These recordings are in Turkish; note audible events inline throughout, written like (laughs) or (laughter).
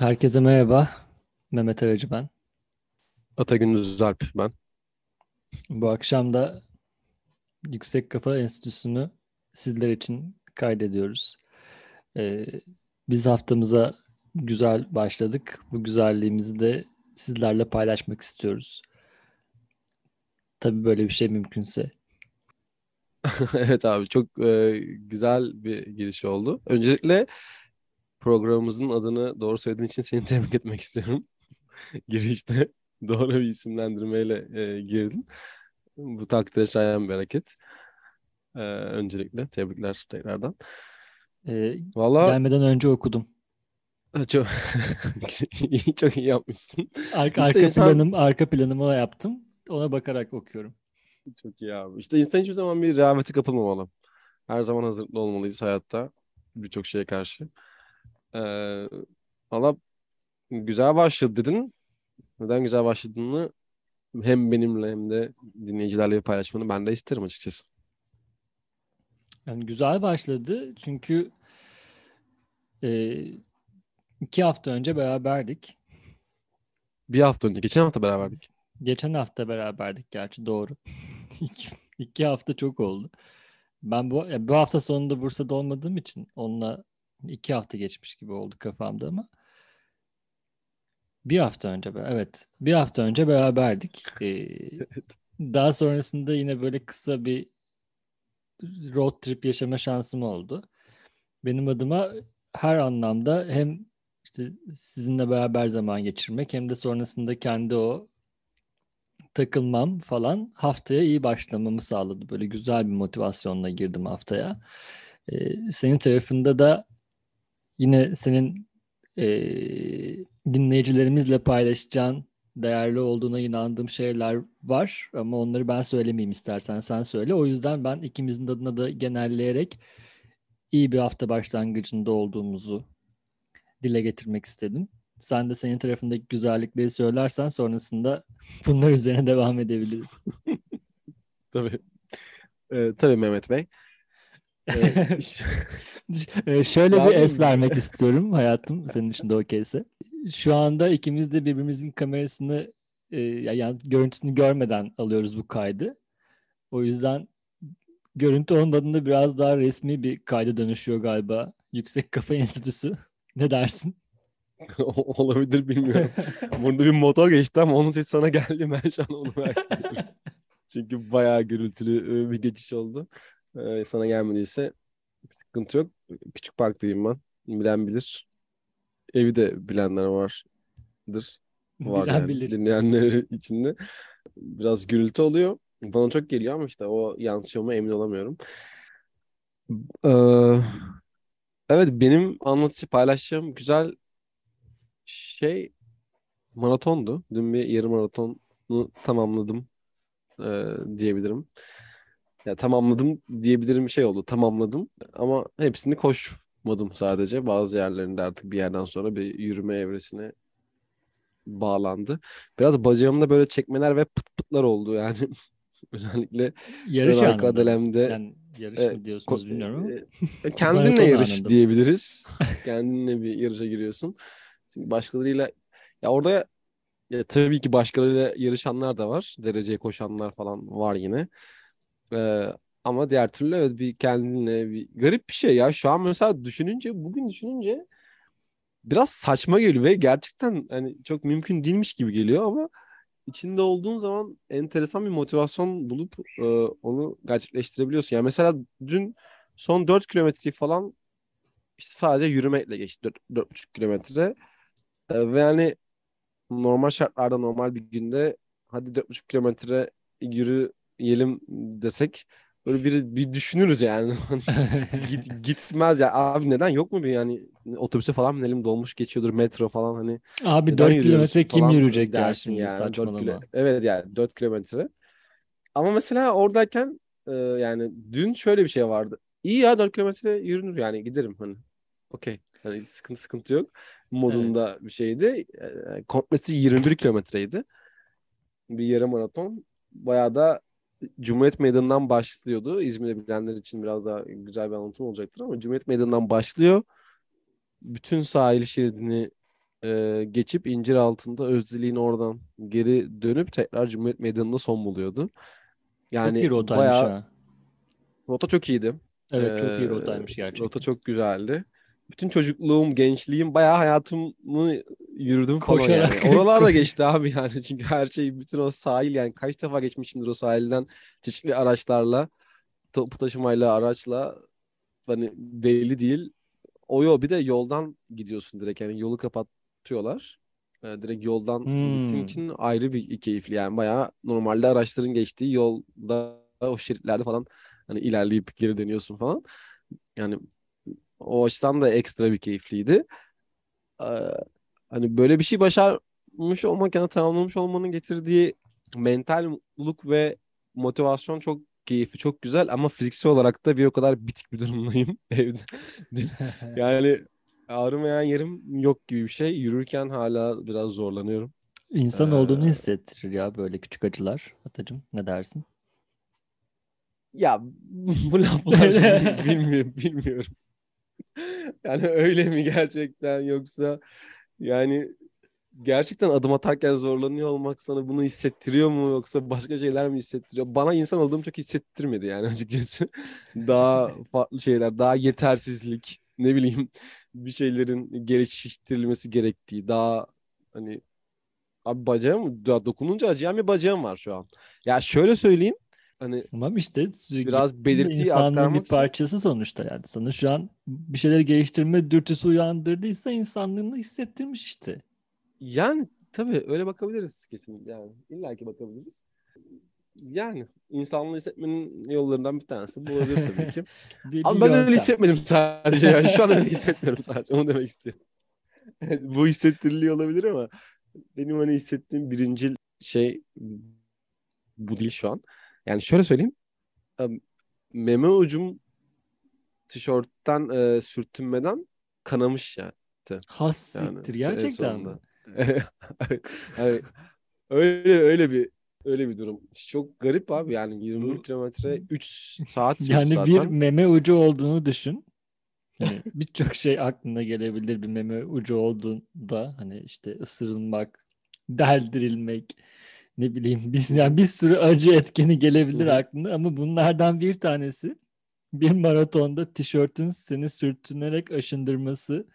Herkese merhaba. Mehmet Aracı ben. Atagündüz Alp ben. Bu akşam da Yüksek Kafa Enstitüsü'nü sizler için kaydediyoruz. Ee, biz haftamıza güzel başladık. Bu güzelliğimizi de sizlerle paylaşmak istiyoruz. Tabii böyle bir şey mümkünse. (laughs) evet abi çok e, güzel bir giriş oldu. Öncelikle programımızın adını doğru söylediğin için seni (laughs) tebrik etmek istiyorum. (laughs) Girişte doğru bir isimlendirmeyle e, girdin. Bu takdire şayan bir hareket. E, öncelikle tebrikler tekrardan. Ee, Vallahi gelmeden önce okudum. Çok iyi, (laughs) çok iyi yapmışsın. Arka, işte arka insan... planım, arka planımı yaptım. Ona bakarak okuyorum. Çok iyi abi. İşte insan hiçbir zaman bir rehavete kapılmamalı. Her zaman hazırlıklı olmalıyız hayatta birçok şeye karşı. Ee, valla güzel başladı dedin. Neden güzel başladığını hem benimle hem de dinleyicilerle paylaşmanı ben de isterim açıkçası. Yani güzel başladı çünkü e, iki hafta önce beraberdik. Bir hafta önce. Geçen hafta beraberdik. Geçen hafta beraberdik gerçi doğru. (laughs) iki, iki hafta çok oldu. Ben bu, bu hafta sonunda Bursa'da olmadığım için onunla iki hafta geçmiş gibi oldu kafamda ama bir hafta önce evet bir hafta önce beraberdik. (laughs) Ee, Daha sonrasında yine böyle kısa bir road trip yaşama şansım oldu. Benim adıma her anlamda hem işte sizinle beraber zaman geçirmek hem de sonrasında kendi o takılmam falan haftaya iyi başlamamı sağladı. Böyle güzel bir motivasyonla girdim haftaya. Ee, senin tarafında da yine senin e, dinleyicilerimizle paylaşacağın değerli olduğuna inandığım şeyler var ama onları ben söylemeyeyim istersen sen söyle. O yüzden ben ikimizin adına da genelleyerek iyi bir hafta başlangıcında olduğumuzu dile getirmek istedim. Sen de senin tarafındaki güzellikleri söylersen sonrasında (laughs) bunlar üzerine devam edebiliriz. (laughs) tabii. Ee, tabii Mehmet Bey. Ee, (laughs) şöyle bir es vermek (laughs) istiyorum hayatım senin için de okeyse. Şu anda ikimiz de birbirimizin kamerasını e, yani görüntüsünü görmeden alıyoruz bu kaydı. O yüzden görüntü onun adında biraz daha resmi bir kayda dönüşüyor galiba. Yüksek Kafa Enstitüsü. (laughs) Ne dersin? Olabilir bilmiyorum. Burada bir motor geçti ama onun sesi sana geldi. Ben şu an onu merak Çünkü bayağı gürültülü e, bir geçiş oldu. Ee, sana gelmediyse sıkıntı yok. Küçük parktayım ben. Bilen bilir. Evi de bilenler vardır. (laughs) Var Bilen yani bilir. dinleyenler içinde. Biraz gürültü oluyor. Bana çok geliyor ama işte o yansıyor mu emin olamıyorum. Ee, evet benim anlatıcı paylaşacağım güzel şey maratondu. Dün bir yarım maratonu tamamladım e, diyebilirim ya tamamladım diyebilirim şey oldu. Tamamladım ama hepsini koşmadım sadece. Bazı yerlerinde artık bir yerden sonra bir yürüme evresine bağlandı. Biraz bacağımda böyle çekmeler ve pıt pıtlar oldu yani. (laughs) Özellikle yarış arka. Yani yarış e, mı diyorsunuz bilmiyorum ama. E, (laughs) e kendinle yarış anladım. diyebiliriz. (laughs) kendinle bir yarışa giriyorsun. Çünkü başkalarıyla ya orada ya tabii ki başkalarıyla yarışanlar da var. Dereceye koşanlar falan var yine. Ee, ama diğer türlü evet bir kendine bir garip bir şey ya. Şu an mesela düşününce bugün düşününce biraz saçma geliyor ve gerçekten hani çok mümkün değilmiş gibi geliyor ama içinde olduğun zaman enteresan bir motivasyon bulup e, onu gerçekleştirebiliyorsun. Yani mesela dün son 4 kilometre falan işte sadece yürümekle geçti 4, 4,5 kilometre. E, ve yani normal şartlarda normal bir günde hadi 4,5 kilometre yürü yiyelim desek böyle bir, bir düşünürüz yani. (laughs) Git, (laughs) gitmez ya. Abi neden yok mu bir yani otobüse falan binelim dolmuş geçiyordur metro falan hani. Abi 4 kilometre kim yürüyecek dersin yani. Saçmalama. Kilo, evet yani 4 kilometre. Ama mesela oradayken e, yani dün şöyle bir şey vardı. İyi ya 4 kilometre yürünür yani giderim hani. Okey. Hani sıkıntı sıkıntı yok. Modunda evet. bir şeydi. E, komplesi 21 kilometreydi. Bir yarım maraton. Bayağı da Cumhuriyet Meydanı'ndan başlıyordu. İzmir'de bilenler için biraz daha güzel bir anlatım olacaktır ama Cumhuriyet Meydanı'ndan başlıyor. Bütün sahil şeridini e, geçip incir altında Özdilek'in oradan geri dönüp tekrar Cumhuriyet Meydanı'nda son buluyordu. Yani çok iyi rotaymış bayağı ha. rota çok iyiydi. Evet çok iyi Ee, rotaymış gerçekten. Rota çok güzeldi. Bütün çocukluğum, gençliğim bayağı hayatımı yürüdüm falan Koşarak. (laughs) yani. Oralarda geçti abi yani. (laughs) Çünkü her şey bütün o sahil yani kaç defa geçmişimdir o sahilden çeşitli araçlarla, toplu taşımayla, araçla hani belli değil. O yol bir de yoldan gidiyorsun direkt yani yolu kapatıyorlar. Ee, direkt yoldan gittiğin Hmm. için ayrı bir keyifli yani bayağı normalde araçların geçtiği yolda o şeritlerde falan hani ilerleyip geri dönüyorsun falan. Yani o açıdan da ekstra bir keyifliydi. Ee, hani böyle bir şey başarmış olmak yani tamamlamış olmanın getirdiği mental mutluluk ve motivasyon çok keyifli, çok güzel ama fiziksel olarak da bir o kadar bitik bir durumdayım (laughs) evde. (laughs) Yani ağrımayan yerim yok gibi bir şey. Yürürken hala biraz zorlanıyorum. İnsan Ee, olduğunu hissettirir ya böyle küçük acılar. Atacığım ne dersin? ya (laughs) bu laflar bilmiyorum, bilmiyorum. (laughs) Yani öyle mi gerçekten yoksa yani gerçekten adım atarken zorlanıyor olmak sana bunu hissettiriyor mu yoksa başka şeyler mi hissettiriyor? Bana insan olduğum çok hissettirmedi yani (laughs) açıkçası. Daha farklı şeyler, daha yetersizlik, ne bileyim bir şeylerin geliştirilmesi gerektiği, daha hani abi bacağım daha dokununca acıyan bir bacağım var şu an. Ya şöyle söyleyeyim hani Tamam işte biraz belirtiyi insanlığın bir aktarmak için parçası sonuçta yani. Sana şu an bir şeyleri geliştirme dürtüsü uyandırdıysa insanlığını hissettirmiş işte. yani tabii öyle bakabiliriz kesin yani illa ki bakabiliriz. Yani insanlığı hissetmenin yollarından bir tanesi bu olabilir tabii ki. (laughs) Bir, Ama bir ben öyle yöntem. hissetmedim sadece. Yani şu an öyle (laughs) hissetmiyorum sadece. Onu demek istiyorum. Evet, bu hissettiriliyor olabilir ama benim hani hissettiğim birincil şey bu değil şu an. Yani şöyle söyleyeyim. Em, Meme ucum tişörtten e, sürtünmeden kanamış ya. Has Yani siktir en gerçekten mi? (laughs) Yani öyle öyle bir öyle bir durum. Çok garip abi yani 21 Bu- kilometre 3 saat Yani bir zaten. meme ucu olduğunu düşün. Hani birçok şey aklına gelebilir bir meme ucu olduğunda hani işte ısırılmak, deldirilmek, ne bileyim biz yani bir sürü acı etkeni gelebilir aklına ama bunlardan bir tanesi bir maratonda tişörtün seni sürtünerek aşındırması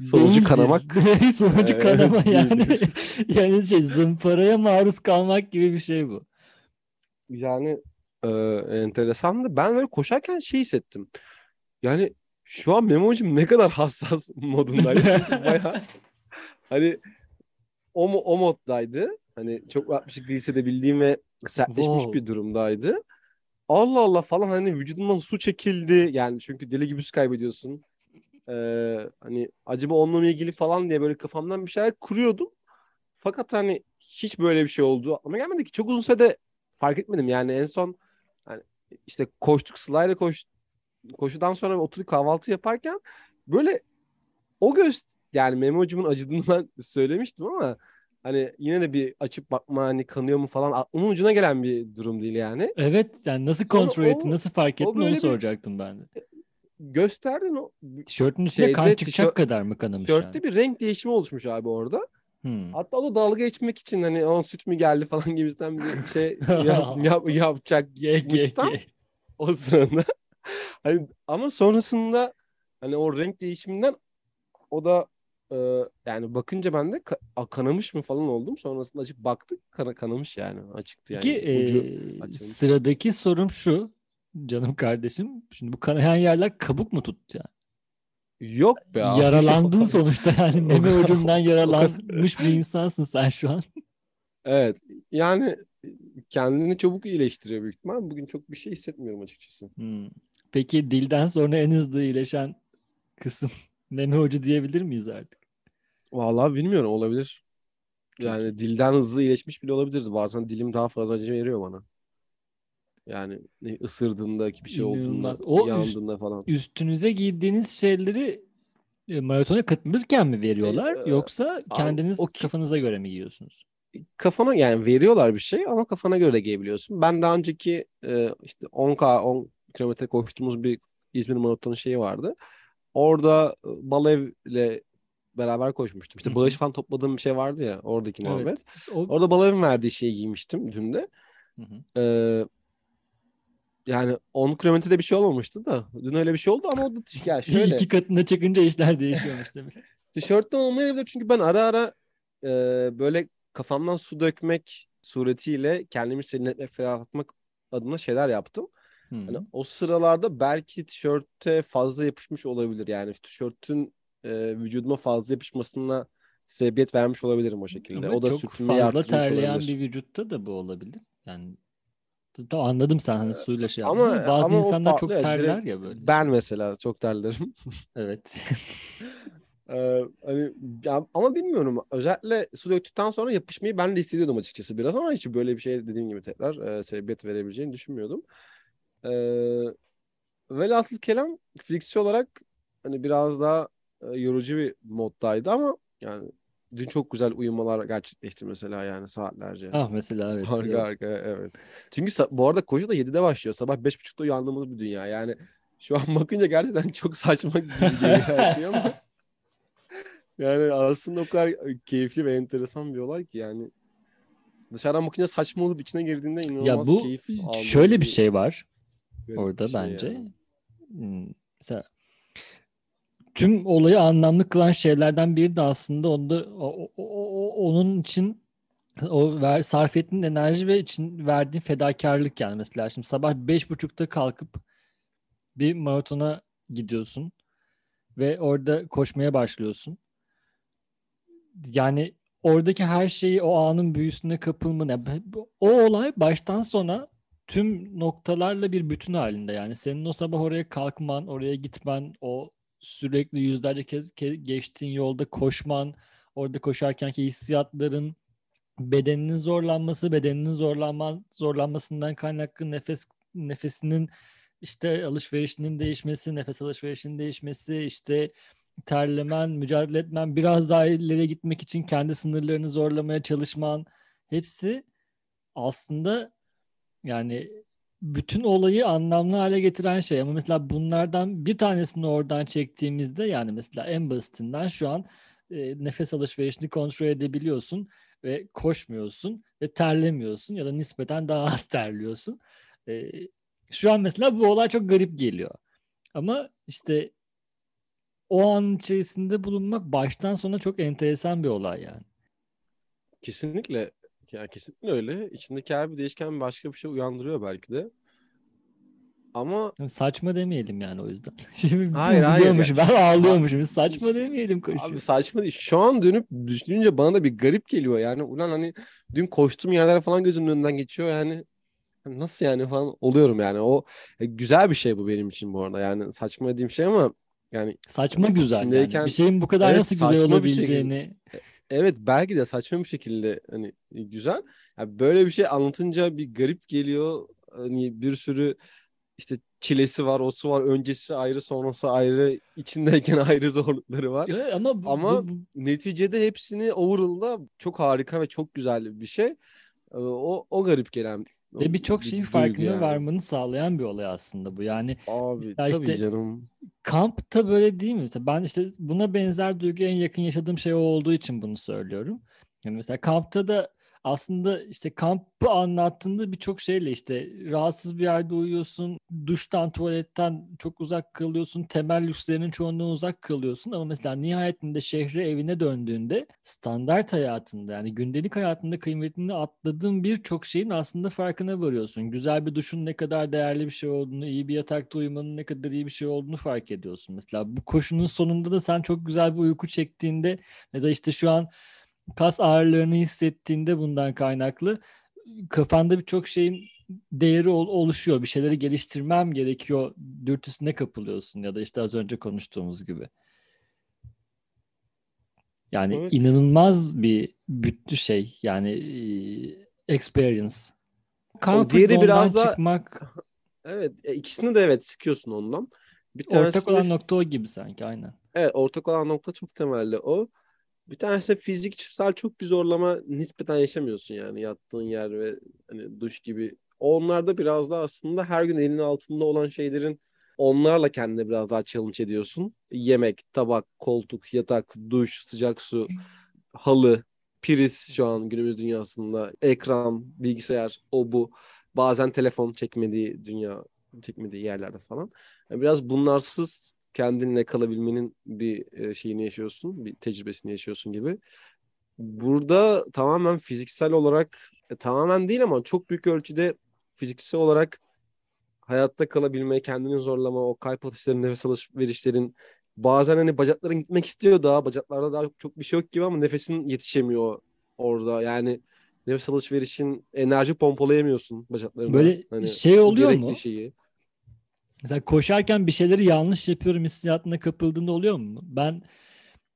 Sonucu değildir. kanamak. (laughs) Sonucu Evet, kanama (laughs) yani (laughs) yani şey zımparaya maruz kalmak gibi bir şey bu. Yani e, enteresandı. Ben böyle koşarken şey hissettim. Yani şu an Memo'cum ne kadar hassas modundaydı. Çünkü bayağı hani o, o moddaydı. Hani çok rahat bir şekilde hissedebildiğim ve sertleşmiş Wow. bir durumdaydı. Allah Allah falan hani vücudumdan su çekildi. Yani çünkü deli gibi su kaybediyorsun. Ee, hani acaba onunla ilgili falan diye böyle kafamdan bir şeyler kuruyordum. Fakat hani hiç böyle bir şey oldu ama gelmedi ki. Çok uzun sürede fark etmedim. Yani en son hani işte koştuk sırayla koş, koşudan sonra oturduk kahvaltı yaparken böyle o göz yani Memo'cumun acıdığını (laughs) ben söylemiştim ama hani yine de bir açıp bakma hani kanıyor mu falan aklımın ucuna gelen bir durum değil yani. Evet yani nasıl kontrol ettin, o nasıl fark ettin onu soracaktım ben de. gösterdin o Tişörtün üstüne kan çıkacak tişört, kadar mı kanamış yani? tişörtte bir renk değişimi oluşmuş abi orada. Hmm. Hatta o da dalga geçmek için hani on süt mü geldi (laughs) falan gibisinden bir şey (laughs) yap, yap, yapacakmıştan GGG. o sırada. Hani ama sonrasında hani o renk değişiminden o da e, yani bakınca ben de ka- kanamış mı falan oldum. Sonrasında açıp baktık kana, kanamış yani açıktı yani Peki ucu açılmış. sıradaki sorum şu canım kardeşim. Şimdi bu kanayan yerler kabuk mu tuttu yani? Yok be abi Yaralandın (laughs) sonuçta yani (laughs) meme ucundan yaralanmış bir insansın sen şu an. (laughs) Evet yani kendini çabuk iyileştiriyor büyük ihtimal. Bugün çok bir şey hissetmiyorum açıkçası. Hmm. Peki dilden sonra en hızlı iyileşen kısım meme ucu diyebilir miyiz artık? Vallahi bilmiyorum olabilir. Yani dilden hızlı iyileşmiş bile olabiliriz. Bazen dilim daha fazla acı veriyor bana. Yani ne ısırdığında bir şey olduğunda. O üst, yandığında falan. üstünüze giydiğiniz şeyleri e, maratona katılırken mi E, veriyorlar e, yoksa abi, kendiniz o kafanıza göre mi giyiyorsunuz? kafana yani veriyorlar bir şey ama kafana göre de giyebiliyorsun. Ben daha önceki e, işte 10K 10 kilometre koştuğumuz bir İzmir maratonu şeyi vardı. Orada Balev'le beraber koşmuştum. İşte bağış falan topladığım bir şey vardı ya oradaki muhabbet. Evet. O... Orada Balav'ın verdiği şeyi giymiştim dün de. Hı hı. Ee, yani 10 kilometrede bir şey olmamıştı da. Dün öyle bir şey oldu ama o da ya (laughs) şöyle. İki katında çıkınca işler değişiyormuş demek. (laughs) Tişörtten olmayabilir çünkü ben ara ara e, böyle kafamdan su dökmek suretiyle kendimi serinletmek, ferahlatmak adına şeyler yaptım. Hmm. Hani o sıralarda belki tişörte fazla yapışmış olabilir. Yani tişörtün e, vücuduma fazla yapışmasına sebebiyet vermiş olabilirim o şekilde. Ama o da çok fazla terleyen olabilir. bir vücutta da bu olabilir. Yani Tamam, anladım sen hani suyla şey Ama- yaptın bazı ama insanlar çok terler direkt ya böyle. Ben mesela çok terlerim. (laughs) Evet. Ee, hani ya, ama bilmiyorum. Özellikle su döktükten sonra yapışmayı ben de hissediyordum açıkçası biraz ama hiç böyle bir şey dediğim gibi tekrar e, sebebiyet verebileceğini düşünmüyordum. Ee, velhasıl kelam fiziksel olarak hani biraz daha e, yorucu bir moddaydı ama yani dün çok güzel uyumalar gerçekleşti mesela yani saatlerce. ah mesela evet. Harika evet. harika evet. Çünkü bu arada koşu da 7'de başlıyor. Sabah 5.30'da uyandığımız bir dünya. Yani şu an (laughs) bakınca gerçekten çok saçma gibi geliyor her şey ama (laughs) yani aslında o kadar keyifli ve enteresan bir olay ki yani dışarıdan bakınca saçma olup içine girdiğinde inanılmaz Ya bu keyif aldığım şöyle bir şey var orada şey bence. yani. Hmm, Mesela tüm olayı anlamlı kılan şeylerden biri de aslında onda o, o- o- o- onun için o ver, sarf ettiğin enerji ve için verdiğin fedakarlık yani mesela şimdi sabah beş buçukta kalkıp bir maratona gidiyorsun ve orada koşmaya başlıyorsun. Yani oradaki her şeyi o anın büyüsüne kapılma ne o olay baştan sona tüm noktalarla bir bütün halinde. Yani senin o sabah oraya kalkman, oraya gitmen, o sürekli yüzlerce kez ke- geçtiğin yolda koşman, orada koşarkenki hissiyatların, bedeninin zorlanması, bedeninin zorlanma, zorlanmasından kaynaklı nefes nefesinin işte alışverişinin değişmesi, nefes alışverişinin değişmesi, işte terlemen, mücadele etmen, biraz daha ileri gitmek için kendi sınırlarını zorlamaya çalışman hepsi aslında yani bütün olayı anlamlı hale getiren şey ama mesela bunlardan bir tanesini oradan çektiğimizde yani mesela en basitinden şu an e, nefes alışverişini kontrol edebiliyorsun ve koşmuyorsun ve terlemiyorsun ya da nispeten daha az (laughs) terliyorsun. E, şu an mesela bu olay çok garip geliyor. Ama işte o an içerisinde bulunmak baştan sona çok enteresan bir olay yani. Kesinlikle ya kesinlikle öyle. İçindeki her bir değişken başka bir şey uyandırıyor belki de. Ama Yani saçma demeyelim yani o yüzden. (laughs) Şimdi Hayır, hayır ben ağlıyormuşum. Saçma demeyelim Abi koşuyor. saçma değil. Şu an dönüp düşününce bana da bir garip geliyor. Yani ulan hani dün koştuğum yerler falan gözümün önünden geçiyor. Yani nasıl yani falan oluyorum yani. O e, güzel bir şey bu benim için bu arada. Yani saçma dediğim şey ama yani Saçma güzel yani. Bir şeyin bu kadar evet, nasıl güzel saçma bir şey. Evet belki de saçma bir şekilde hani güzel. Yani böyle bir şey anlatınca bir garip geliyor. Hani bir sürü işte çilesi var, osu var, öncesi ayrı, sonrası ayrı, içindeyken (laughs) ayrı zorlukları var. Ya ama bu, Ama bu- bu- neticede hepsini overall'da çok harika ve çok güzel bir şey. Ee, O o garip gelen ve birçok bir şeyin duygu farkına yani. varmanı sağlayan bir olay aslında bu. Yani Abi tabii işte- canım. kampta böyle değil mi? Mesela ben işte buna benzer duyguya en yakın yaşadığım şey o olduğu için bunu söylüyorum. Yani mesela kampta da aslında işte kampı anlattığında birçok şeyle işte rahatsız bir yerde uyuyorsun, duştan, tuvaletten çok uzak kalıyorsun, temel lükslerinin çoğundan uzak kalıyorsun ama mesela nihayetinde şehre evine döndüğünde standart hayatında yani gündelik hayatında kıymetini atladığın birçok şeyin aslında farkına varıyorsun. Güzel bir duşun ne kadar değerli bir şey olduğunu, iyi bir yatakta uyumanın ne kadar iyi bir şey olduğunu fark ediyorsun. Mesela bu koşunun sonunda da sen çok güzel bir uyku çektiğinde ya da işte şu an kas ağrılarını hissettiğinde bundan kaynaklı kafanda birçok şeyin değeri ol- oluşuyor. Bir şeyleri geliştirmem gerekiyor dürtüsüne kapılıyorsun ya da işte az önce konuştuğumuz gibi. Yani Evet. inanılmaz bir bütçü şey yani e, experience. Comfort diğeri biraz da- çıkmak (laughs) Evet, e, ikisini de evet sıkıyorsun ondan. Bir ortak olan nokta o gibi sanki aynen. Evet, ortak olan nokta çok temelli o. Bir tanesi fiziksel çok bir zorlama nispeten yaşamıyorsun yani yattığın yer ve hani duş gibi. Onlarda biraz da aslında her gün elinin altında olan şeylerin Onlarla kendine biraz daha challenge ediyorsun. Yemek, tabak, koltuk, yatak, duş, sıcak su, halı, priz şu an günümüz dünyasında, ekran, bilgisayar, o bu. Bazen telefon çekmediği dünya, çekmediği yerlerde falan. Yani biraz bunlarsız kendinle kalabilmenin bir e, şeyini yaşıyorsun, bir tecrübesini yaşıyorsun gibi. Burada tamamen fiziksel olarak, e, tamamen değil ama çok büyük ölçüde fiziksel olarak hayatta kalabilmeye, kendini zorlama, o kalp atışların, nefes alışverişlerin, bazen hani bacakların gitmek istiyor daha, bacaklarda daha çok bir şey yok gibi ama nefesin yetişemiyor orada. Yani nefes alışverişin enerji pompalayamıyorsun bacaklarına. Böyle hani şey oluyor mu? Şeyi. Mesela koşarken bir şeyleri yanlış yapıyorum hissiyatına kapıldığında oluyor mu? Ben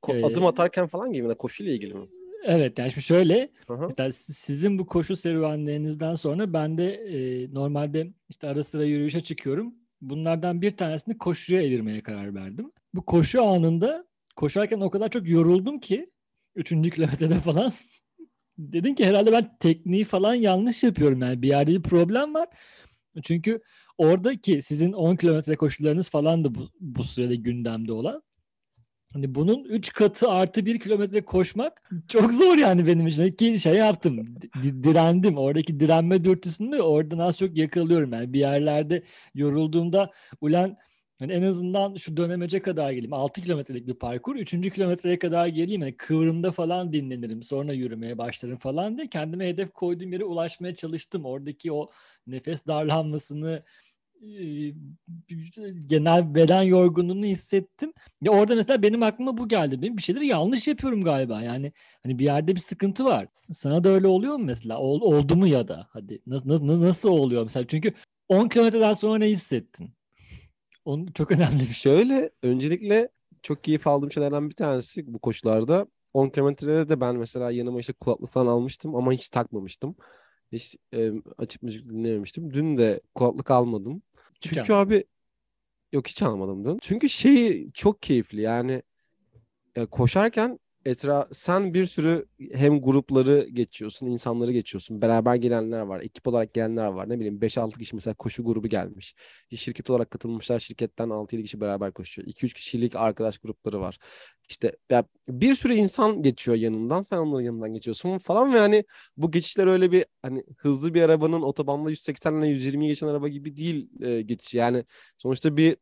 Ko- adım atarken falan gibi mi? Koşuyla ilgili mi? Evet yani şimdi şöyle mesela sizin bu koşu serüvenlerinizden sonra ben de e, normalde işte ara sıra yürüyüşe çıkıyorum. Bunlardan bir tanesini koşuya evirmeye karar verdim. Bu koşu anında koşarken o kadar çok yoruldum ki 3. kilometrede falan (laughs) dedim ki herhalde ben tekniği falan yanlış yapıyorum yani bir yerde bir problem var. Çünkü oradaki sizin 10 kilometre koşularınız falan da bu, bu sürede gündemde olan. Hani bunun 3 katı artı 1 kilometre koşmak çok zor yani benim için. Ki şey yaptım, direndim. Oradaki direnme dürtüsünü oradan az çok yakalıyorum. Yani bir yerlerde yorulduğumda ulan yani en azından şu dönemece kadar geleyim. 6 kilometrelik bir parkur. 3. kilometreye kadar geleyim. Yani kıvrımda falan dinlenirim. Sonra yürümeye başlarım falan diye kendime hedef koyduğum yere ulaşmaya çalıştım. Oradaki o nefes darlanmasını genel beden yorgunluğunu hissettim. Ya orada mesela benim aklıma bu geldi. Benim bir şeyleri yanlış yapıyorum galiba. Yani hani bir yerde bir sıkıntı var. Sana da öyle oluyor mu mesela? Ol, oldu mu ya da? Hadi nasıl, nasıl, nasıl oluyor mesela? Çünkü 10 kilometreden sonra ne hissettin? Onu çok önemli bir şey. Şöyle öncelikle çok keyif aldığım şeylerden bir tanesi bu koşularda. 10 kilometrede de ben mesela yanıma işte kulaklık falan almıştım ama hiç takmamıştım. Hiç e, açıp müzik dinlememiştim. Dün de kulaklık almadım. Çünkü hiç abi yok hiç almadım dün. Çünkü şey çok keyifli yani e, koşarken etra sen bir sürü hem grupları geçiyorsun, insanları geçiyorsun. Beraber gelenler var, ekip olarak gelenler var. Ne bileyim 5-6 kişi mesela koşu grubu gelmiş. Şirket olarak katılmışlar. Şirketten 6-7 kişi beraber koşuyor. 2-3 kişilik arkadaş grupları var. İşte ya bir sürü insan geçiyor yanından. Sen onların yanından geçiyorsun falan ve hani bu geçişler öyle bir hani hızlı bir arabanın otobanda 180 ile 120 geçen araba gibi değil e, geçiş. Yani sonuçta bir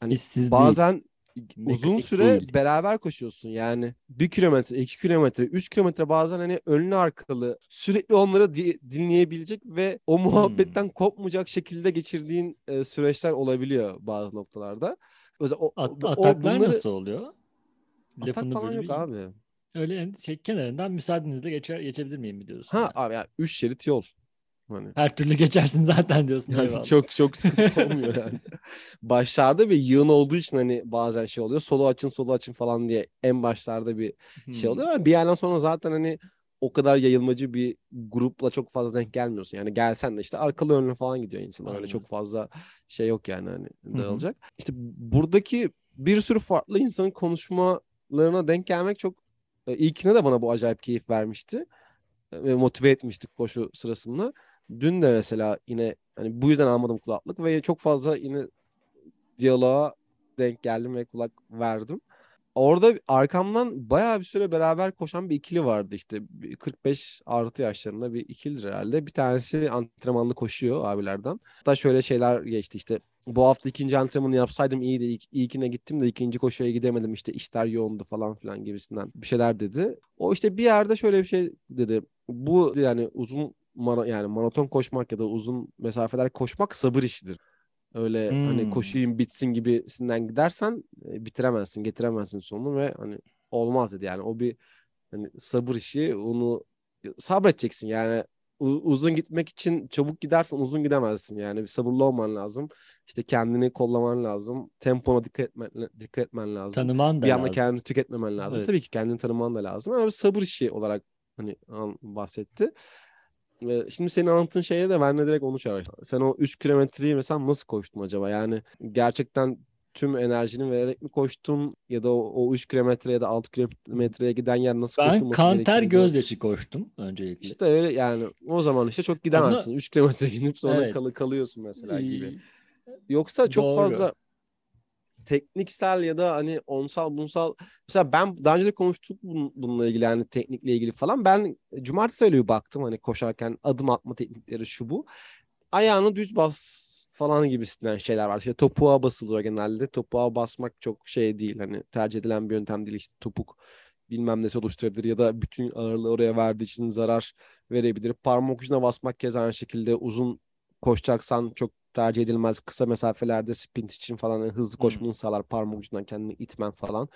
hani İşsiz bazen değil uzun süre değil. beraber koşuyorsun yani. Bir kilometre, iki kilometre, üç kilometre bazen hani önlü arkalı sürekli onları di- dinleyebilecek ve o muhabbetten hmm. kopmayacak şekilde geçirdiğin e, süreçler olabiliyor bazı noktalarda. Mesela o, At- o, ataklar bunları... nasıl oluyor? Atak Lafını falan yok abi. Öyle yani şey, kenarından müsaadenizle geçer, geçebilir miyim diyorsun? Ha yani. abi yani üç şerit yol. Hani. Her türlü geçersin zaten diyorsun. Yani çok çok (laughs) sıkıntı olmuyor yani. Başlarda bir yığın olduğu için hani bazen şey oluyor. Solu açın solu açın falan diye en başlarda bir şey oluyor ama bir yerden sonra zaten hani o kadar yayılmacı bir grupla çok fazla denk gelmiyorsun. Yani gelsen de işte arkalı önlü falan gidiyor insanlar. Öyle çok fazla şey yok yani hani dağılacak. İşte buradaki bir sürü farklı insanın konuşmalarına denk gelmek çok e, ilkine de bana bu acayip keyif vermişti ve motive etmiştik koşu sırasında. Dün de mesela yine hani bu yüzden almadım kulaklık ve çok fazla yine diyaloğa denk geldim ve kulak verdim. Orada arkamdan bayağı bir süre beraber koşan bir ikili vardı işte 45 artı yaşlarında bir ikilidir herhalde. Bir tanesi antrenmanlı koşuyor abilerden. Hatta şöyle şeyler geçti işte bu hafta ikinci antrenmanı yapsaydım iyiydi. İlk, ilkine gittim de ikinci koşuya gidemedim. İşte işler yoğundu falan filan gibisinden bir şeyler dedi. O işte bir yerde şöyle bir şey dedi. Bu yani uzun mara, yani maraton koşmak ya da uzun mesafeler koşmak sabır işidir. Öyle hani hmm. hani koşayım bitsin gibisinden gidersen e, bitiremezsin, getiremezsin sonunu ve hani olmaz dedi. Yani o bir hani sabır işi. Onu sabredeceksin yani uzun gitmek için çabuk gidersen uzun gidemezsin. Yani bir sabırlı olman lazım. İşte kendini kollaman lazım. Tempona dikkat etmen, dikkat etmen lazım. Tanıman da bir anda kendini tüketmemen lazım. Evet. Tabii ki kendini tanıman da lazım. Ama bir sabır işi olarak hani bahsetti. Şimdi senin anlattığın şeye de ben de direkt onu çağrıştım. Sen o 3 kilometreyi mesela nasıl koştun acaba? Yani gerçekten tüm enerjini vererek mi koştun ya da o, o 3 kilometre ya da 6 kilometreye giden yer nasıl ben koşulması Ben kanter gözyaşı koştum öncelikle. İşte öyle yani o zaman işte çok gidemezsin. Ama... 3 kilometre (laughs) gidip sonra evet. kal kalıyorsun mesela gibi. Yoksa çok Doğru. fazla tekniksel ya da hani onsal bunsal mesela ben daha önce de konuştuk bun, bununla ilgili yani teknikle ilgili falan. Ben cumartesi öyle baktım hani koşarken adım atma teknikleri şu bu. Ayağını düz bas falan gibisinden şeyler var. İşte topuğa basılıyor genelde. Topuğa basmak çok şey değil. Hani tercih edilen bir yöntem değil. İşte topuk bilmem nesi oluşturabilir ya da bütün ağırlığı oraya verdiği için zarar verebilir. Parmak ucuna basmak kez aynı şekilde uzun koşacaksan çok tercih edilmez. Kısa mesafelerde sprint için falan yani hızlı koşmanı hmm. sağlar. Parmak ucundan kendini itmen falan.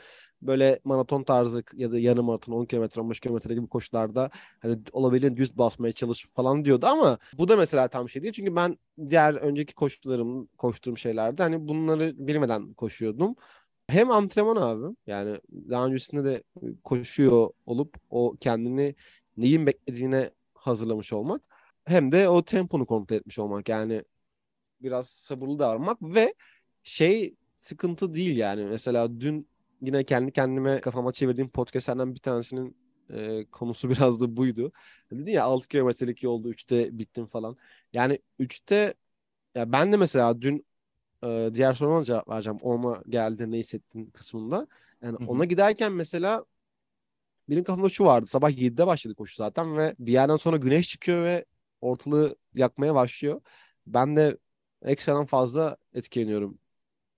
Böyle maraton tarzı ya da yarım maraton 10 kilometre 15 kilometre gibi koşularda hani olabildiğince düz basmaya çalış falan diyordu ama bu da mesela tam şey değil. Çünkü ben diğer önceki koşularım koştuğum şeylerde hani bunları bilmeden koşuyordum. Hem antrenman abi yani daha öncesinde de koşuyor olup o kendini neyin beklediğine hazırlamış olmak hem de o temponu kontrol etmiş olmak yani biraz sabırlı davranmak ve şey sıkıntı değil yani mesela dün yine kendi kendime kafama çevirdiğim podcastlerden bir tanesinin e, konusu (laughs) biraz da buydu. Dedi ya 6 kilometrelik yolda 3'te bittim falan. Yani 3'te ya ben de mesela dün e, diğer soruna cevap vereceğim. Ona geldi ne hissettin kısmında. Yani Hı-hı. ona giderken mesela benim kafamda şu vardı. Sabah 7'de başladı koşu zaten ve bir yerden sonra güneş çıkıyor ve ortalığı yakmaya başlıyor. Ben de ekstradan fazla etkileniyorum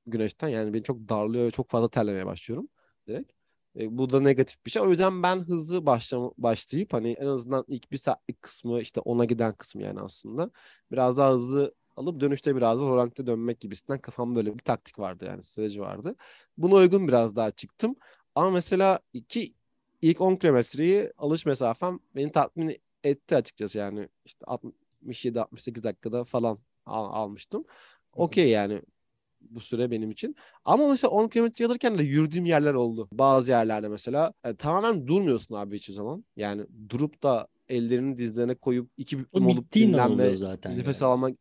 güneşten. Yani beni çok darlıyor ve çok fazla terlemeye başlıyorum direkt. E, bu da negatif bir şey. O yüzden ben hızlı başla, başlayıp hani en azından ilk bir saatlik kısmı işte ona giden kısmı yani aslında biraz daha hızlı alıp dönüşte biraz da Roland'e dönmek gibisinden kafamda öyle bir taktik vardı yani strateji vardı. Buna uygun biraz daha çıktım. Ama mesela iki ilk 10 kilometreyi alış mesafem beni tatmin etti açıkçası yani işte 67-68 dakikada falan al, almıştım. Okey yani bu süre benim için. Ama mesela 10 kilometre alırken de yürüdüğüm yerler oldu. Bazı yerlerde mesela e, tamamen durmuyorsun abi hiçbir zaman. Yani durup da ellerini dizlerine koyup iki büklüm olup dinlenme, zaten nefes yani. almak.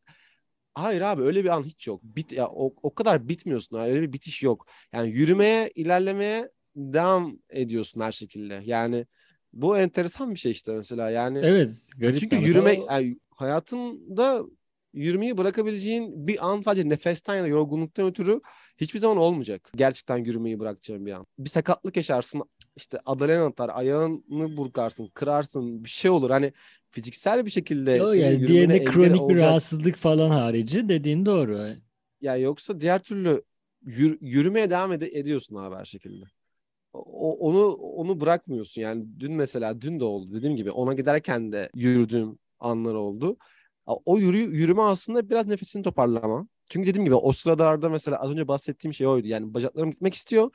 Hayır abi öyle bir an hiç yok. Bit ya o, o kadar bitmiyorsun. Öyle bir bitiş yok. Yani yürümeye, ilerlemeye devam ediyorsun her şekilde. Yani bu enteresan bir şey işte mesela. Yani Evet, garip. Çünkü yürüme yani hayatında yürümeyi bırakabileceğin bir an sadece nefesten ya da yorgunluktan ötürü hiçbir zaman olmayacak. Gerçekten yürümeyi bırakacağın bir an. Bir sakatlık yaşarsın, işte adalen atar, ayağını burkarsın, kırarsın, bir şey olur. Hani fiziksel bir şekilde Yo, yani diğerinde kronik olacak. bir rahatsızlık falan harici dediğin doğru. Ya yoksa diğer türlü yür, yürümeye devam ed- ediyorsun abi her şekilde. O, onu onu bırakmıyorsun. Yani dün mesela dün de oldu dediğim gibi ona giderken de yürüdüğüm anlar oldu. O yürü, yürüme aslında biraz nefesini toparlama. Çünkü dediğim gibi o sıralarda mesela az önce bahsettiğim şey oydu. Yani bacaklarım gitmek istiyor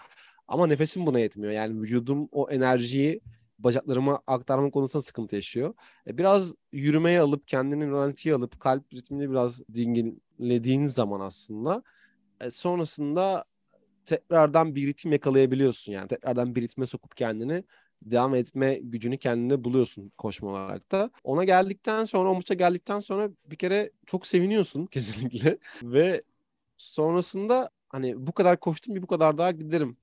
ama nefesim buna yetmiyor. Yani vücudum o enerjiyi bacaklarıma aktarma konusunda sıkıntı yaşıyor. E, biraz yürümeye alıp kendini rolantiye alıp kalp ritmini biraz dinginlediğin zaman aslında e, sonrasında tekrardan bir ritim yakalayabiliyorsun. Yani tekrardan bir ritme sokup kendini devam etme gücünü kendine buluyorsun koşma olarak da. Ona geldikten sonra, o maça geldikten sonra bir kere çok seviniyorsun (laughs) kesinlikle. Ve sonrasında hani bu kadar koştum bir bu kadar daha giderim.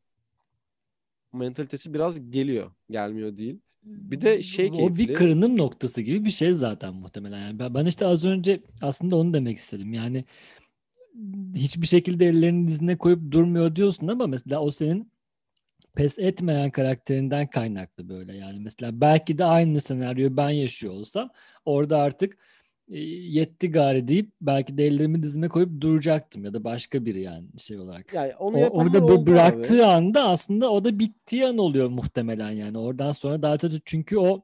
Mentalitesi biraz geliyor. Gelmiyor değil. Bir de şey keyifli. O bir kırınım noktası gibi bir şey zaten muhtemelen. Yani ben işte az önce aslında onu demek istedim. Yani hiçbir şekilde ellerinin dizine koyup durmuyor diyorsun ama mesela o senin pes etmeyen karakterinden kaynaklı böyle yani mesela belki de aynı senaryoyu ben yaşıyor olsam orada artık e, yetti gari deyip belki de ellerimi dizime koyup duracaktım ya da başka biri yani şey olarak. Yani onu o, orada bıraktığı abi. anda aslında o da bittiği an oluyor muhtemelen yani oradan sonra daha kötü çünkü o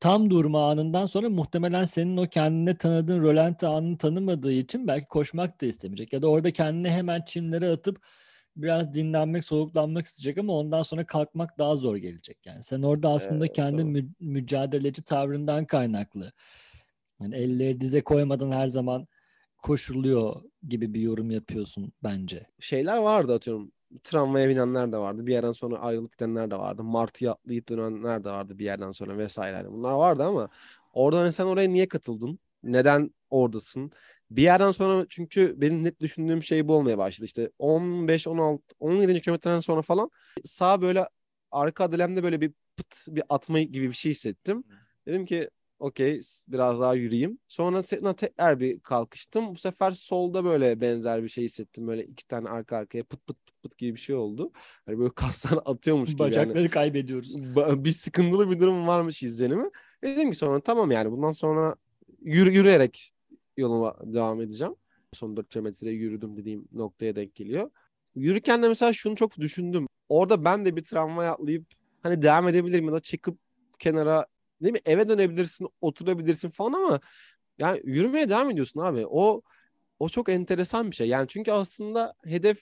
tam durma anından sonra muhtemelen senin o kendine tanıdığın rölanti anını tanımadığı için belki koşmak da istemeyecek ya da orada kendini hemen çimlere atıp biraz dinlenmek, soluklanmak isteyecek ama ondan sonra kalkmak daha zor gelecek. Yani sen orada aslında evet, kendi mü- mücadeleci tavrından kaynaklı. Yani elleri dize koymadan her zaman koşuluyor gibi bir yorum yapıyorsun bence. Şeyler vardı atıyorum. Tramvaya binenler de vardı. Bir yerden sonra ayrılıp gidenler de vardı. Martı'ya atlayıp dönenler de vardı bir yerden sonra vesaire. Bunlar vardı ama orada hani sen oraya niye katıldın? Neden oradasın? Bir yerden sonra çünkü benim net düşündüğüm şey bu olmaya başladı. İşte 15, 16, 17. kilometreden sonra falan sağ böyle arka adelemde böyle bir pıt bir atma gibi bir şey hissettim. Dedim ki Okey biraz daha yürüyeyim. Sonra tekrar bir kalkıştım. Bu sefer solda böyle benzer bir şey hissettim. Böyle iki tane arka arkaya pıt pıt pıt pıt gibi bir şey oldu. Hani böyle (laughs) kaslar atıyormuş gibi. Bacakları yani. kaybediyoruz. Bir sıkıntılı bir durum varmış izlenimi. Dedim ki sonra tamam yani bundan sonra yürü, yürüyerek yoluma devam edeceğim. Son 4 kilometre yürüdüm dediğim noktaya denk geliyor. Yürürken de mesela şunu çok düşündüm. Orada ben de bir tramvay atlayıp hani devam edebilirim ya da çıkıp kenara değil mi eve dönebilirsin, oturabilirsin falan ama yani yürümeye devam ediyorsun abi. O o çok enteresan bir şey. Yani çünkü aslında hedef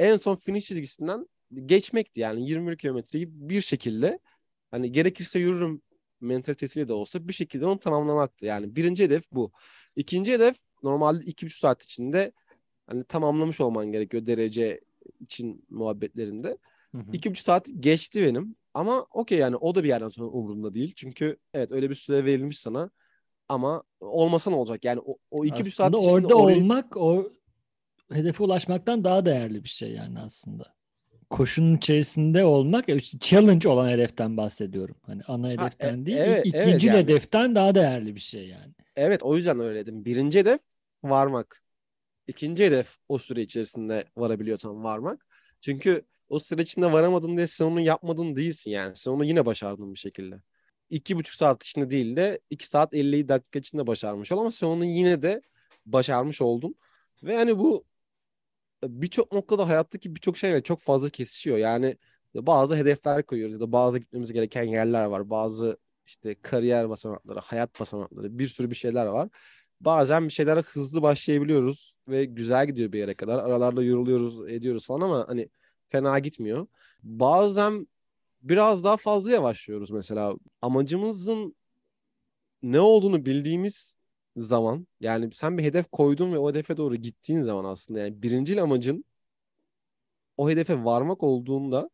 en son finish çizgisinden geçmekti. Yani 20 kilometreyi bir şekilde hani gerekirse yürürüm mentalitesiyle de olsa bir şekilde onu tamamlamaktı. Yani birinci hedef bu. İkinci hedef normalde iki buçuk saat içinde hani tamamlamış olman gerekiyor derece için muhabbetlerinde. Hı hı. İki buçuk saat geçti benim. Ama okey yani o da bir yerden sonra umurumda değil. Çünkü evet öyle bir süre verilmiş sana. Ama olmasa ne olacak? Yani o, o iki buçuk saat orada orayı... olmak o hedefe ulaşmaktan daha değerli bir şey yani aslında. Koşunun içerisinde olmak, challenge olan hedeften bahsediyorum. Hani ana hedeften ha, e, değil, evet, ikinci evet yani. hedeften daha değerli bir şey yani. Evet o yüzden öyle dedim. Birinci hedef varmak. İkinci hedef o süre içerisinde varabiliyorsan varmak. Çünkü o süre içinde varamadın diye sen onu yapmadın değilsin yani. Sen onu yine başardın bir şekilde. İki buçuk saat içinde değil de iki saat 50 dakika içinde başarmış ol ama sen onu yine de başarmış oldun. Ve hani bu birçok noktada hayattaki birçok şeyle çok fazla kesişiyor. Yani bazı hedefler koyuyoruz ya da bazı gitmemiz gereken yerler var. Bazı işte kariyer basamakları, hayat basamakları, bir sürü bir şeyler var. Bazen bir şeylere hızlı başlayabiliyoruz ve güzel gidiyor bir yere kadar. Aralarda yoruluyoruz, ediyoruz falan ama hani fena gitmiyor. Bazen biraz daha fazla yavaşlıyoruz mesela. Amacımızın ne olduğunu bildiğimiz zaman yani sen bir hedef koydun ve o hedefe doğru gittiğin zaman aslında yani birincil amacın o hedefe varmak olduğunda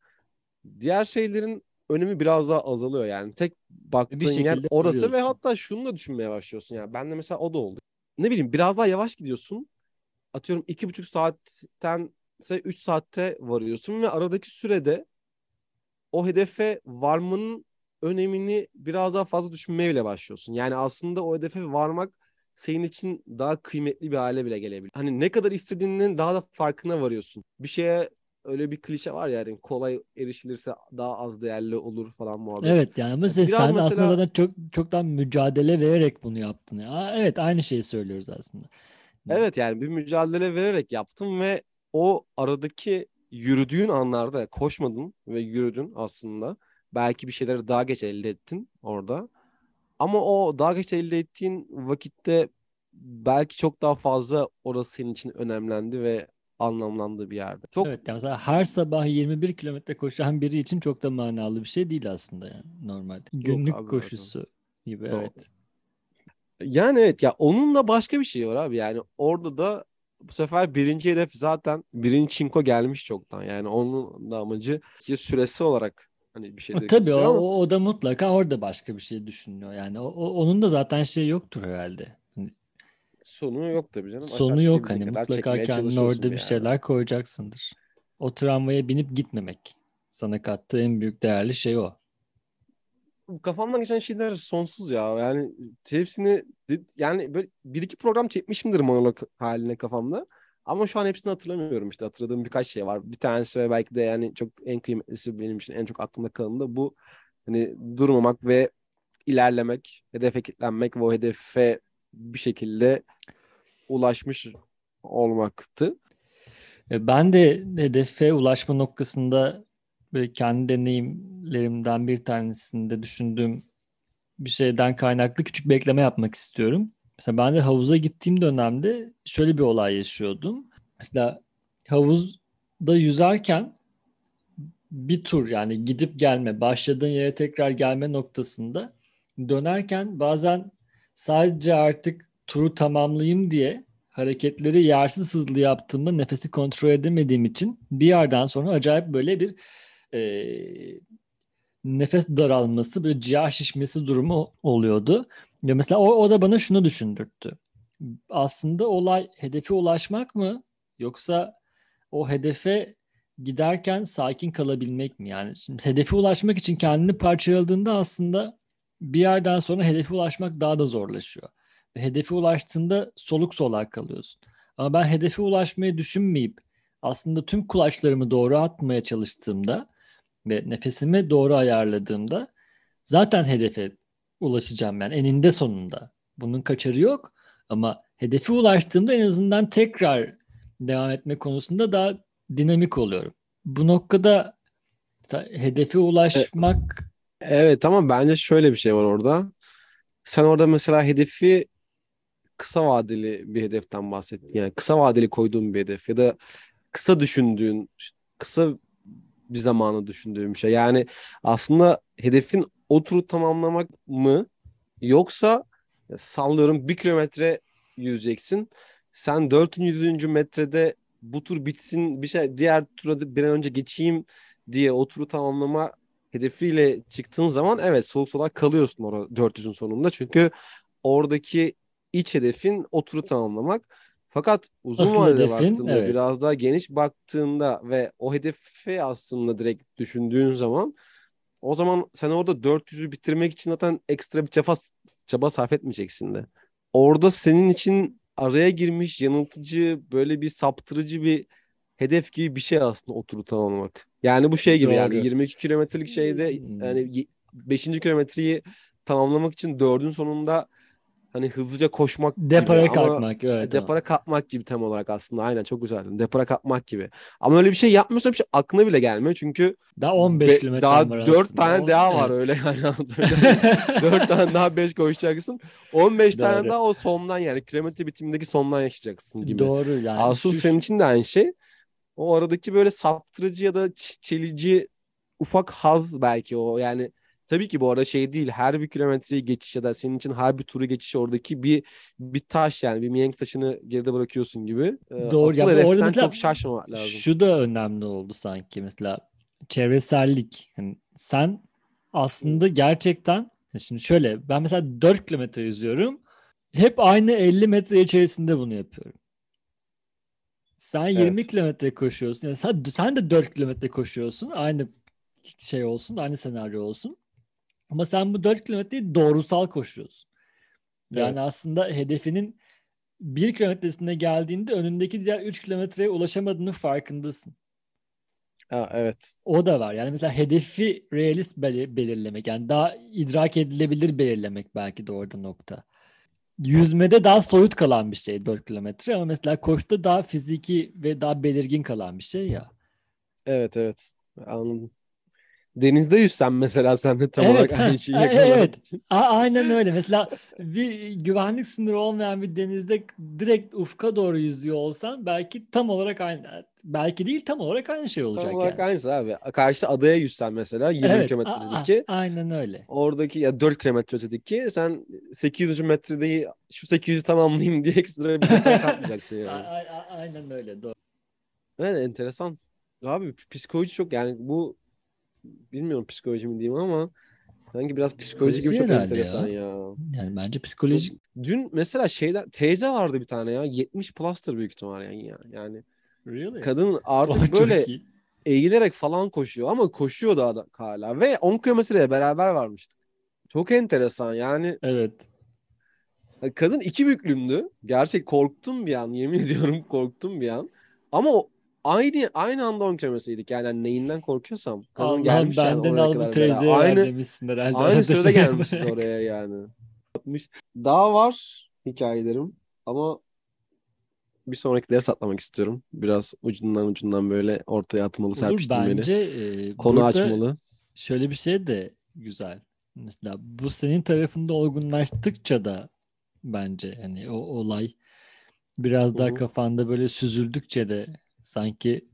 diğer şeylerin önemi biraz daha azalıyor yani. Tek baktığın yer orası ve hatta şunu da düşünmeye başlıyorsun yani. Ben de mesela o da oldu. Ne bileyim biraz daha yavaş gidiyorsun. Atıyorum iki buçuk saatten ise 3 saatte varıyorsun ve aradaki sürede o hedefe varmanın önemini biraz daha fazla düşünmeye bile başlıyorsun. Yani aslında o hedefe varmak senin için daha kıymetli bir hale bile gelebilir. Hani ne kadar istediğinin daha da farkına varıyorsun. Bir şeye öyle bir klişe var ya yani kolay erişilirse daha az değerli olur falan muhabbet. Evet yani mesela Biraz sen mesela... aslında da çok çoktan mücadele vererek bunu yaptın. Ya. Evet aynı şeyi söylüyoruz aslında. Evet yani bir mücadele vererek yaptım ve o aradaki yürüdüğün anlarda koşmadın ve yürüdün aslında. Belki bir şeyleri daha geç elde ettin orada. Ama o daha geç elde ettiğin vakitte belki çok daha fazla orası senin için önemlendi ve anlamlandığı bir yerde. Çok... Evet yani mesela her sabah 21 kilometre koşan biri için çok da manalı bir şey değil aslında yani normal. Günlük abi, koşusu abi. gibi Doğru. evet. Yani evet ya onun da başka bir şey var abi yani orada da bu sefer birinci hedef zaten birinci çinko gelmiş çoktan. Yani onun da amacı ki süresi olarak hani bir şey Tabii o, ama... o da mutlaka orada başka bir şey düşünüyor. Yani o, o onun da zaten şey yoktur herhalde. Sonu yok tabii canım. Sonu yok hani mutlaka kendine orada yani. bir şeyler koyacaksındır. O tramvaya binip gitmemek sana kattığı en büyük değerli şey o kafamdan geçen şeyler sonsuz ya. Yani hepsini yani böyle bir iki program çekmişimdir monolog haline kafamda. Ama şu an hepsini hatırlamıyorum işte. Hatırladığım birkaç şey var. Bir tanesi ve belki de yani çok en kıymetlisi benim için en çok aklımda kalan da bu hani durmamak ve ilerlemek, hedefe kilitlenmek ve o hedefe bir şekilde ulaşmış olmaktı. E, ben de hedefe ulaşma noktasında kendi deneyimlerimden bir tanesinde düşündüğüm bir şeyden kaynaklı küçük bir ekleme yapmak istiyorum. Mesela ben de havuza gittiğim dönemde şöyle bir olay yaşıyordum. Mesela havuzda yüzerken bir tur yani gidip gelme, başladığın yere tekrar gelme noktasında dönerken bazen sadece artık turu tamamlayayım diye hareketleri yersiz hızlı yaptığımı nefesi kontrol edemediğim için bir yerden sonra acayip böyle bir e, nefes daralması, böyle ciğer şişmesi durumu oluyordu. Ve mesela o, o da bana şunu düşündürttü. Aslında olay hedefe ulaşmak mı yoksa o hedefe giderken sakin kalabilmek mi? Yani şimdi hedefe ulaşmak için kendini parçaladığında aslında bir yerden sonra hedefe ulaşmak daha da zorlaşıyor. Ve hedefe ulaştığında soluk soluğa kalıyorsun. Ama ben hedefe ulaşmayı düşünmeyip aslında tüm kulaçlarımı doğru atmaya çalıştığımda ve nefesimi doğru ayarladığımda zaten hedefe ulaşacağım yani eninde sonunda. Bunun kaçarı yok ama hedefe ulaştığımda en azından tekrar devam etme konusunda daha dinamik oluyorum. Bu noktada hedefe ulaşmak Evet ama bence şöyle bir şey var orada. Sen orada mesela hedefi kısa vadeli bir hedeften bahsettin. Yani kısa vadeli koyduğun bir hedef ya da kısa düşündüğün, kısa bir zamanı düşündüğüm şey. Yani aslında hedefin o turu tamamlamak mı yoksa sallıyorum bir kilometre yüzeceksin. Sen 400. metrede bu tur bitsin bir şey diğer tura bir an önce geçeyim diye o turu tamamlama hedefiyle çıktığın zaman evet soğuk solak kalıyorsun orada 400'ün sonunda. Çünkü oradaki iç hedefin o turu tamamlamak. Fakat uzun Asıl vadede hedefin, baktığında evet. biraz daha geniş baktığında ve o hedefi aslında direkt düşündüğün zaman o zaman sen orada 400'ü bitirmek için zaten ekstra bir çaba, çaba sarf etmeyeceksin de. Orada senin için araya girmiş yanıltıcı böyle bir saptırıcı bir hedef gibi bir şey aslında oturu tamamlamak. Yani bu şey gibi Doğru. yani 22 kilometrelik şeyde hmm. yani 5. kilometreyi tamamlamak için 4'ün sonunda hani hızlıca koşmak depara gibi. kalkmak evet. Depara kalkmak gibi tam olarak aslında aynen çok güzel. Depara kalkmak gibi. Ama öyle bir şey yapmıyorsa bir şey aklına bile gelmiyor çünkü daha 15 kilometre daha var 4 tane daha var evet. öyle yani 4 (laughs) tane daha 5 koşacaksın. 15 Doğru. tane daha o sondan yani kilometre bitimindeki sondan yaşayacaksın gibi. Doğru yani. Şu... senin için de aynı şey. O aradaki böyle saptırıcı ya da çelici ufak haz belki o yani Tabii ki bu arada şey değil. Her bir kilometreyi geçiş ya da senin için her bir turu geçiş oradaki bir bir taş yani bir mihenk taşını geride bırakıyorsun gibi. Ee, Doğru. Asıl yani orada mesela çok şaşmamak lazım. Şu da önemli oldu sanki mesela çevresellik. Yani sen aslında gerçekten şimdi şöyle ben mesela 4 kilometre yüzüyorum. Hep aynı 50 metre içerisinde bunu yapıyorum. Sen 20 evet. kilometre koşuyorsun. Yani sen, sen de 4 kilometre koşuyorsun. Aynı şey olsun, aynı senaryo olsun. Ama sen bu 4 kilometreyi doğrusal koşuyorsun. Yani evet. aslında hedefinin 1 kilometresine geldiğinde önündeki diğer 3 kilometreye ulaşamadığının farkındasın. Ha, evet. O da var. Yani mesela hedefi realist belirlemek. Yani daha idrak edilebilir belirlemek belki de orada nokta. Yüzmede daha soyut kalan bir şey 4 kilometre ama mesela koşuda daha fiziki ve daha belirgin kalan bir şey ya. Evet evet anladım. Denizde yüzsen mesela sen de tam evet, olarak aynı (laughs) şeyi Evet. A- aynen öyle. Mesela bir güvenlik sınırı olmayan bir denizde direkt ufka doğru yüzüyor olsan belki tam olarak aynı belki değil tam olarak aynı şey olacak tam olarak yani. aynısı abi. Karşıda adaya yüzsen mesela 20 evet, kilometredeki. aynen öyle. Oradaki ya 4 kilometredeki sen 800 metredeyi şu 800'ü tamamlayayım diye ekstra bir kalkmayacaksın (laughs) yani. A- a- aynen öyle. Doğru. Evet enteresan. Abi psikoloji çok yani bu bilmiyorum psikoloji mi diyeyim ama sanki biraz psikoloji, gibi çok enteresan ya. ya. Yani bence psikoloji. Dün mesela şeyler teyze vardı bir tane ya 70 plus'tır büyük ihtimal yani. yani. Really? Kadın artık böyle eğilerek falan koşuyor ama koşuyor da hala ve 10 kilometreye beraber varmıştık. Çok enteresan yani. Evet. Kadın iki büklümdü. Gerçek korktum bir an. Yemin (laughs) ediyorum korktum bir an. Ama o aynı aynı anda 10 kilometreydik. Yani hani neyinden korkuyorsam. Kadın gelmiş benden yani al bu teyzeye aynı, demişsin herhalde. Aynı sırada (laughs) gelmişiz oraya yani. Daha var hikayelerim ama bir sonraki ders atlamak istiyorum. Biraz ucundan ucundan böyle ortaya atmalı, serpiştirmeli. Bence e, konu açmalı. Şöyle bir şey de güzel. Mesela bu senin tarafında olgunlaştıkça da bence hani o olay biraz daha Hı-hı. kafanda böyle süzüldükçe de sanki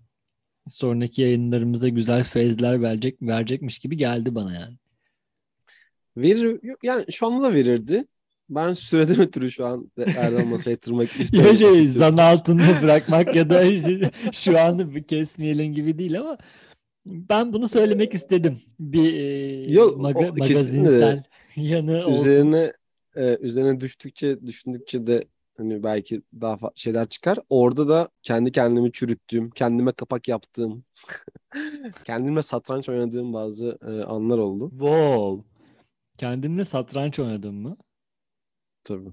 sonraki yayınlarımıza güzel feyizler verecek verecekmiş gibi geldi bana yani. Verir yani şu anda da verirdi. Ben süreden ötürü şu an Erdal masaya yatırmak (laughs) istiyorum. ya şey, zan altında bırakmak ya da (laughs) şu anda bir kesmeyelim gibi değil ama ben bunu söylemek istedim. Bir e, Yok, maga, magazinsel yanı olsun. Üzerine e, üzerine düştükçe düşündükçe de Hani belki daha şeyler çıkar. Orada da kendi kendimi çürüttüğüm, kendime kapak yaptığım, (laughs) kendime satranç oynadığım bazı e, anlar oldu. Wow. Kendinle satranç oynadın mı? Tabii.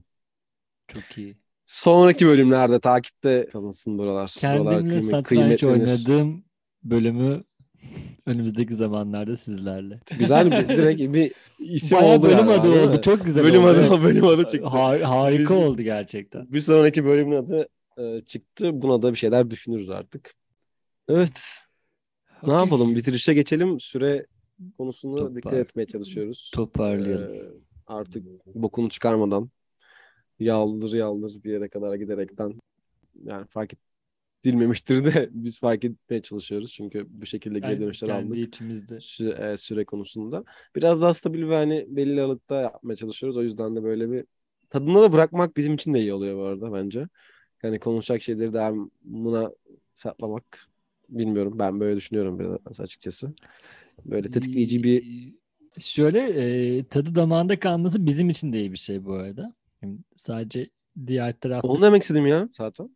Çok iyi. Sonraki bölümlerde takipte kalınsın buralar. buralar Kendimle kıymet- satranç kıymetlenir. oynadığım bölümü önümüzdeki zamanlarda sizlerle. Güzel bir direkt bir (laughs) isim Bayağı oldu bölüm yani, adı oldu. Çok güzel Bölüm oldu. adı, evet. (laughs) bölüm adı çıktı. Ha- harika Biz- oldu gerçekten. Bir sonraki bölümün adı e, çıktı. Buna da bir şeyler düşünürüz artık. Evet. Ne Okey. yapalım? Bitirişe geçelim. Süre konusunu Topar- dikkat etmeye çalışıyoruz. Toparlayalım. Ee, artık bokunu çıkarmadan yaldır yaldır bir yere kadar giderekten yani fark edilmemiştir de (laughs) biz fark etmeye çalışıyoruz. Çünkü bu şekilde geri Yani dönüşler kendi aldık. içimizde. Süre, süre konusunda. Biraz daha stabil ve hani belli aralıkta yapmaya çalışıyoruz. O yüzden de böyle bir tadına da bırakmak bizim için de iyi oluyor bu arada bence. Yani konuşacak şeyleri devamına saklamak bilmiyorum. Ben böyle düşünüyorum biraz açıkçası. Böyle tetikleyici bir Şöyle e, tadı damağında kalması bizim için de iyi bir şey bu arada. Şimdi sadece diğer tarafta. onu demek istedim ya zaten.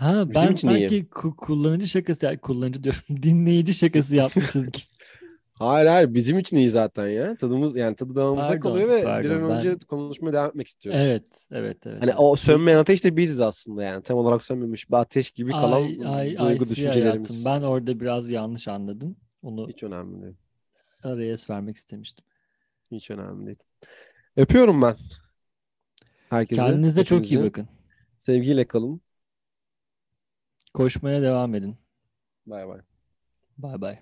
Ha bizim ben için iyi. sanki ku- kullanıcı şakası yani kullanıcı diyorum (laughs) dinleyici şakası yapmışız gibi. (laughs) Hayır hayır bizim için iyi zaten ya. Tadımız yani tadı damağımızda Pardon, kalıyor ve bir pardon, an önce konuşmaya devam etmek istiyoruz. Evet, evet, evet. Hani o sönmeyen ateş de biziz aslında yani. Tam olarak sönmemiş bir ateş gibi kalan Ay, ay, ay, duygu si düşüncelerimiz. hayatım. Ben orada biraz yanlış anladım. Onu Hiç önemli değil. araya vermek istemiştim. Hiç önemli değil. Öpüyorum ben. Herkese. Kendinize çok iyi bakın. Sevgiyle kalın. Koşmaya devam edin. Bay bay. Bay bay.